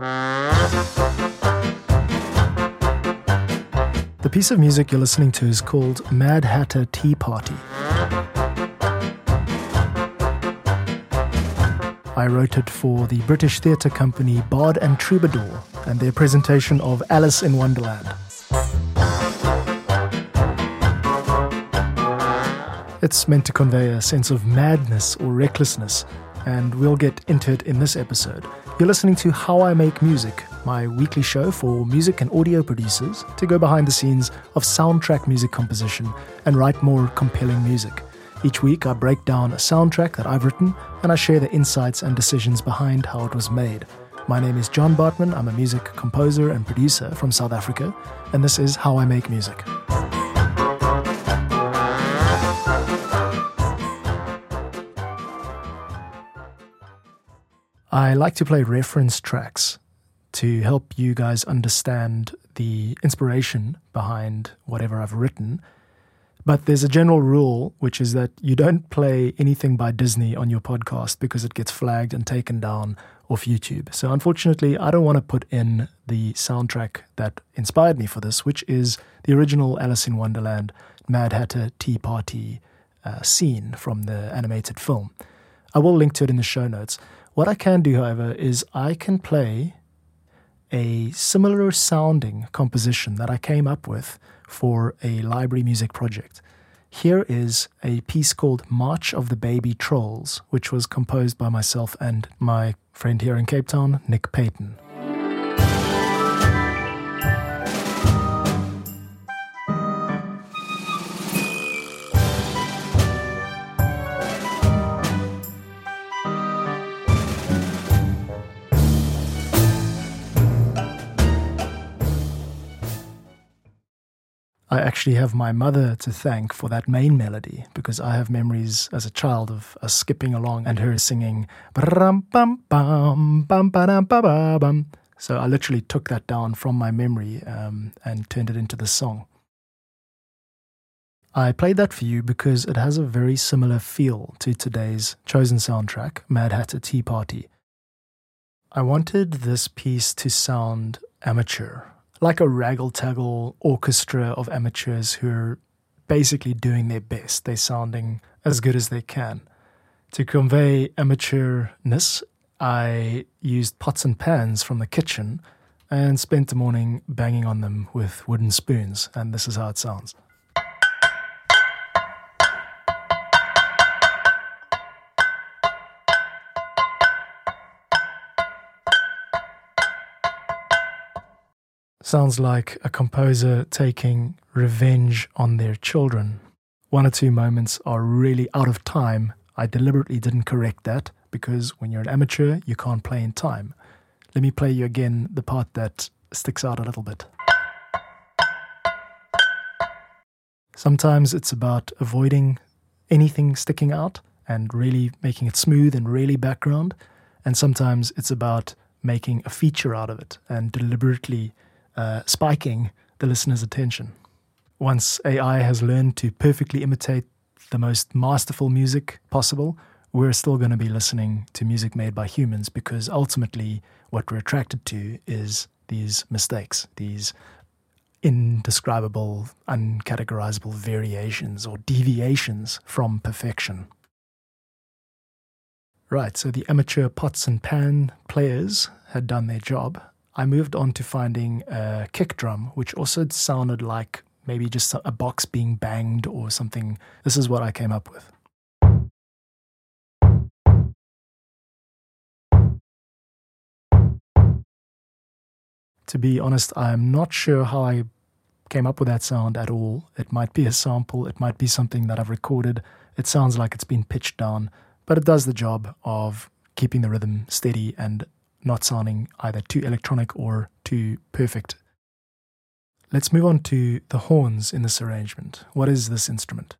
The piece of music you're listening to is called Mad Hatter Tea Party. I wrote it for the British theatre company Bard and Troubadour and their presentation of Alice in Wonderland. It's meant to convey a sense of madness or recklessness, and we'll get into it in this episode. You're listening to How I Make Music, my weekly show for music and audio producers to go behind the scenes of soundtrack music composition and write more compelling music. Each week, I break down a soundtrack that I've written and I share the insights and decisions behind how it was made. My name is John Bartmann. I'm a music composer and producer from South Africa, and this is How I Make Music. I like to play reference tracks to help you guys understand the inspiration behind whatever I've written. But there's a general rule, which is that you don't play anything by Disney on your podcast because it gets flagged and taken down off YouTube. So, unfortunately, I don't want to put in the soundtrack that inspired me for this, which is the original Alice in Wonderland Mad Hatter Tea Party uh, scene from the animated film. I will link to it in the show notes. What I can do, however, is I can play a similar sounding composition that I came up with for a library music project. Here is a piece called March of the Baby Trolls, which was composed by myself and my friend here in Cape Town, Nic Paton. Actually have my mother to thank for that main melody because I have memories as a child of us skipping along and her singing. So I literally took that down from my memory um, and turned it into the song. I played that for you because it has a very similar feel to today's chosen soundtrack, Mad Hatter Tea Party. I wanted this piece to sound amateur like a raggle-taggle orchestra of amateurs who are basically doing their best. They're sounding as good as they can. To convey amateurness, I used pots and pans from the kitchen and spent the morning banging on them with wooden spoons, and this is how it sounds. Sounds like a composer taking revenge on their children. One or two moments are really out of time. I deliberately didn't correct that because when you're an amateur, you can't play in time. Let me play you again the part that sticks out a little bit. Sometimes it's about avoiding anything sticking out and really making it smooth and really background. And sometimes it's about making a feature out of it and deliberately uh, spiking the listener's attention. Once AI has learned to perfectly imitate the most masterful music possible, we're still going to be listening to music made by humans because ultimately what we're attracted to is these mistakes, these indescribable, uncategorizable variations or deviations from perfection. Right, so the amateur pots and pan players had done their job, I moved on to finding a kick drum, which also sounded like maybe just a box being banged or something. This is what I came up with. To be honest, I'm not sure how I came up with that sound at all. It might be a sample, it might be something that I've recorded. It sounds like it's been pitched down, but it does the job of keeping the rhythm steady and not sounding either too electronic or too perfect. Let's move on to the horns in this arrangement. What is this instrument?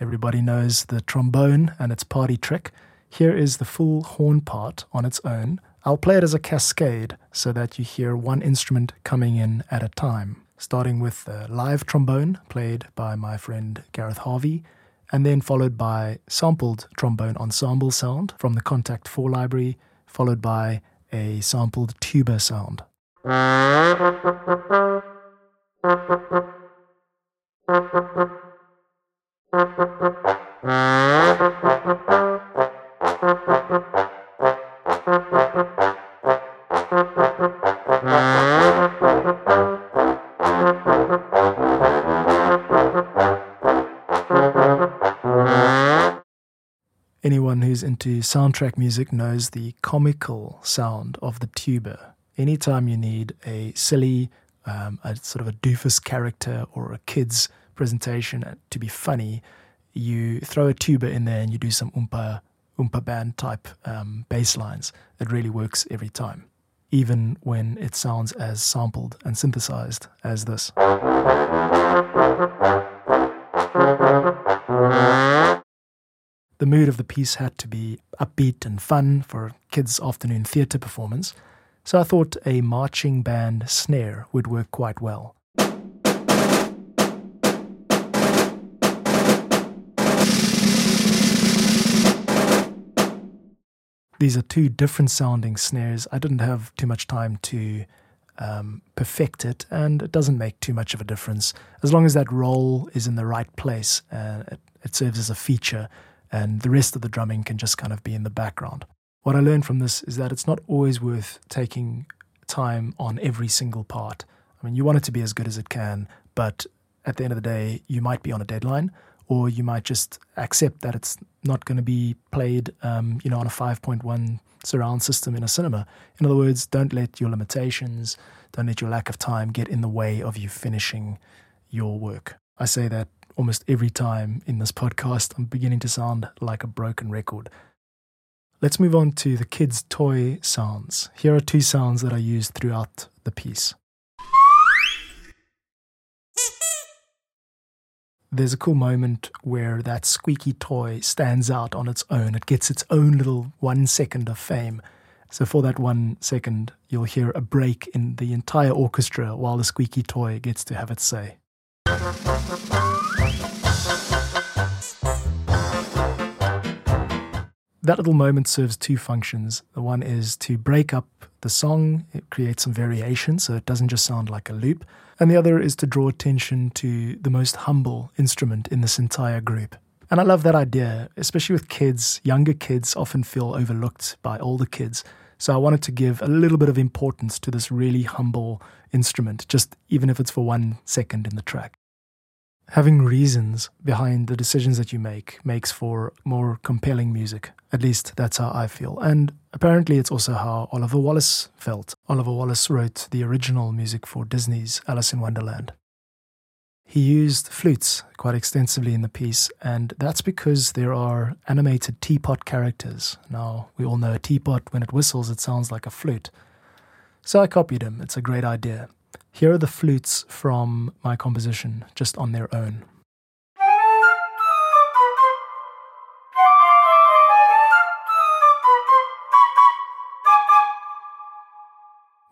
Everybody knows the trombone and its party trick. Here is the full horn part on its own. I'll play it as a cascade so that you hear one instrument coming in at a time, starting with the live trombone played by my friend Gareth Harvey and then followed by sampled trombone ensemble sound from the Kontakt 4 library, followed by a sampled tuba sound. Into soundtrack music knows the comical sound of the tuba. Anytime you need a silly, um, a sort of a doofus character or a kid's presentation to be funny, you throw a tuba in there and you do some oompa, oompa band type um, bass lines. It really works every time, even when it sounds as sampled and synthesized as this. The mood of the piece had to be upbeat and fun for a kids' afternoon theatre performance, so I thought a marching band snare would work quite well. These are two different sounding snares. I didn't have too much time to um, perfect it, and it doesn't make too much of a difference. As long as that roll is in the right place, uh, it, it serves as a feature and the rest of the drumming can just kind of be in the background. What I learned from this is that it's not always worth taking time on every single part. I mean, you want it to be as good as it can, but at the end of the day, you might be on a deadline, or you might just accept that it's not going to be played, um, you know, on a 5.1 surround system in a cinema. In other words, don't let your limitations, don't let your lack of time get in the way of you finishing your work. I say that almost every time in this podcast, I'm beginning to sound like a broken record. Let's move on to the kids' toy sounds. Here are two sounds that I used throughout the piece. There's a cool moment where that squeaky toy stands out on its own. It gets its own little one second of fame. So, for that one second, you'll hear a break in the entire orchestra while the squeaky toy gets to have its say. That little moment serves two functions. The one is to break up the song, it creates some variation so it doesn't just sound like a loop. And the other is to draw attention to the most humble instrument in this entire group. And I love that idea, especially with kids. Younger kids often feel overlooked by older kids. So I wanted to give a little bit of importance to this really humble instrument, just even if it's for one second in the track having reasons behind the decisions that you make makes for more compelling music. At least that's how I feel. And apparently, it's also how Oliver Wallace felt. Oliver Wallace wrote the original music for Disney's Alice in Wonderland. He used flutes quite extensively in the piece, and that's because there are animated teapot characters. Now, we all know a teapot, when it whistles, it sounds like a flute. So I copied him. It's a great idea. Here are the flutes from my composition, just on their own.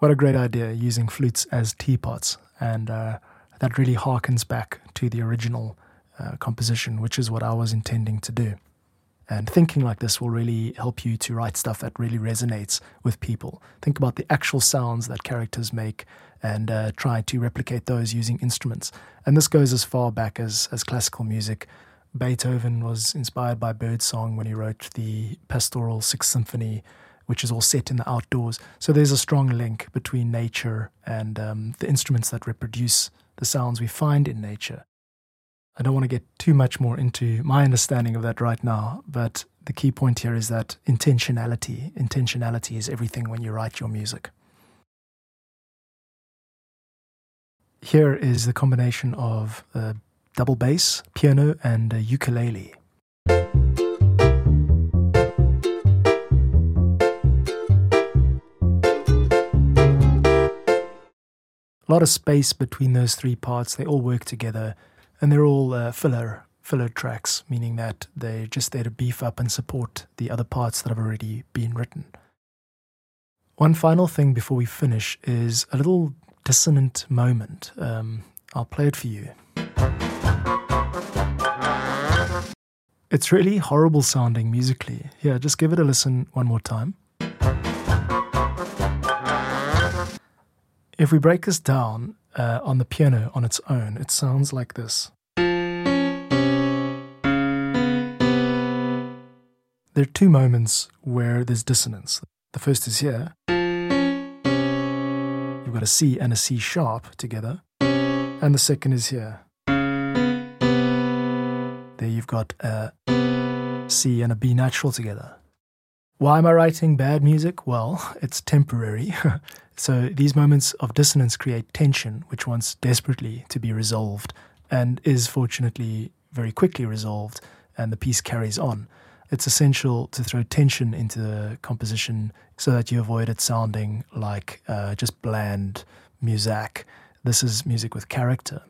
What a great idea using flutes as teapots, and uh, that really harkens back to the original uh, composition, which is what I was intending to do. And thinking like this will really help you to write stuff that really resonates with people. Think about the actual sounds that characters make and uh, try to replicate those using instruments. And this goes as far back as, as classical music. Beethoven was inspired by birdsong when he wrote the Pastoral Sixth Symphony, which is all set in the outdoors. So there's a strong link between nature and um, the instruments that reproduce the sounds we find in nature. I don't want to get too much more into my understanding of that right now, but the key point here is that intentionality, intentionality is everything when you write your music. Here is the combination of double bass, piano, and ukulele. A lot of space between those three parts. They all work together and they're all uh, filler filler tracks, meaning that they're just there to beef up and support the other parts that have already been written. One final thing before we finish is a little dissonant moment. Um, I'll play it for you. It's really horrible sounding musically. Yeah, just give it a listen one more time. If we break this down, uh, on the piano on its own, it sounds like this. There are two moments where there's dissonance. The first is here. You've got a C and a C sharp together. And the second is here. There you've got a C and a B natural together. Why am I writing bad music? Well, it's temporary. so these moments of dissonance create tension, which wants desperately to be resolved and is fortunately very quickly resolved, and the piece carries on. It's essential to throw tension into the composition so that you avoid it sounding like uh, just bland music. This is music with character.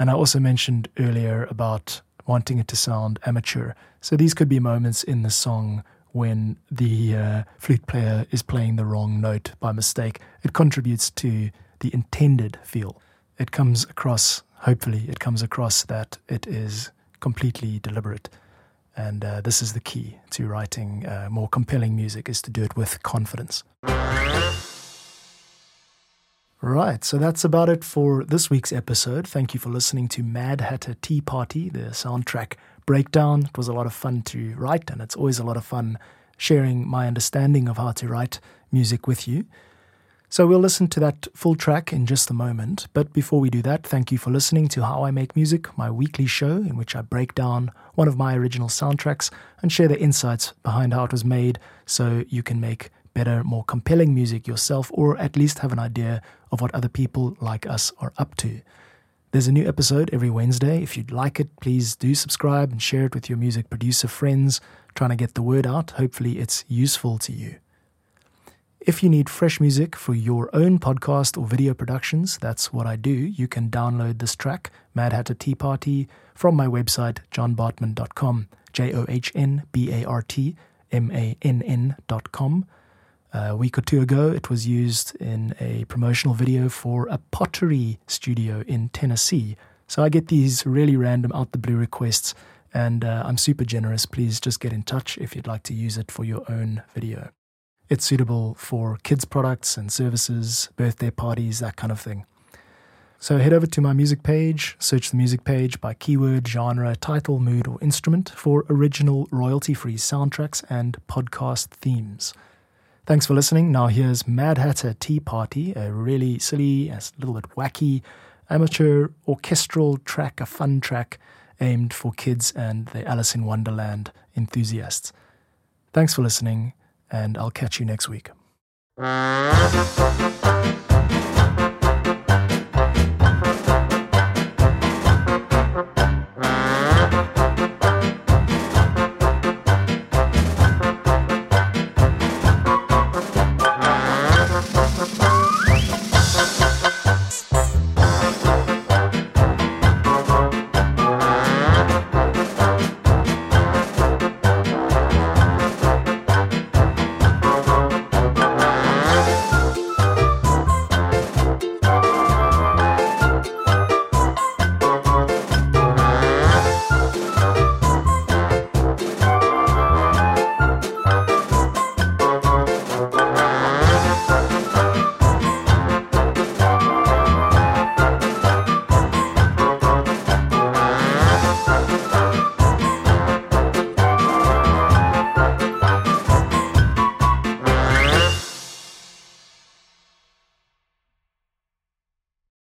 And I also mentioned earlier about wanting it to sound amateur. So these could be moments in the song when the uh, flute player is playing the wrong note by mistake. It contributes to the intended feel. It comes across, hopefully, it comes across that it is completely deliberate. And uh, this is the key to writing uh, more compelling music is to do it with confidence. Right, so that's about it for this week's episode. Thank you for listening to Mad Hatter Tea Party, the soundtrack breakdown. It was a lot of fun to write, and it's always a lot of fun sharing my understanding of how to write music with you. So we'll listen to that full track in just a moment. But before we do that, thank you for listening to How I Make Music, my weekly show in which I break down one of my original soundtracks and share the insights behind how it was made so you can make better, more compelling music yourself, or at least have an idea of what other people like us are up to. There's a new episode every Wednesday. If you'd like it, please do subscribe and share it with your music producer friends, trying to get the word out. Hopefully, it's useful to you. If you need fresh music for your own podcast or video productions, that's what I do. You can download this track, Mad Hatter Tea Party, from my website, johnbartmann.com, J O H N B A R T M A N N.com. A week or two ago, it was used in a promotional video for a pottery studio in Tennessee. So I get these really random out the blue requests, and uh, I'm super generous. Please just get in touch if you'd like to use it for your own video. It's suitable for kids' products and services, birthday parties, that kind of thing. So head over to my music page, search the music page by keyword, genre, title, mood, or instrument for original royalty free soundtracks and podcast themes. Thanks for listening. Now here's Mad Hatter Tea Party, a really silly, a little bit wacky, amateur orchestral track, a fun track aimed for kids and the Alice in Wonderland enthusiasts. Thanks for listening, and I'll catch you next week.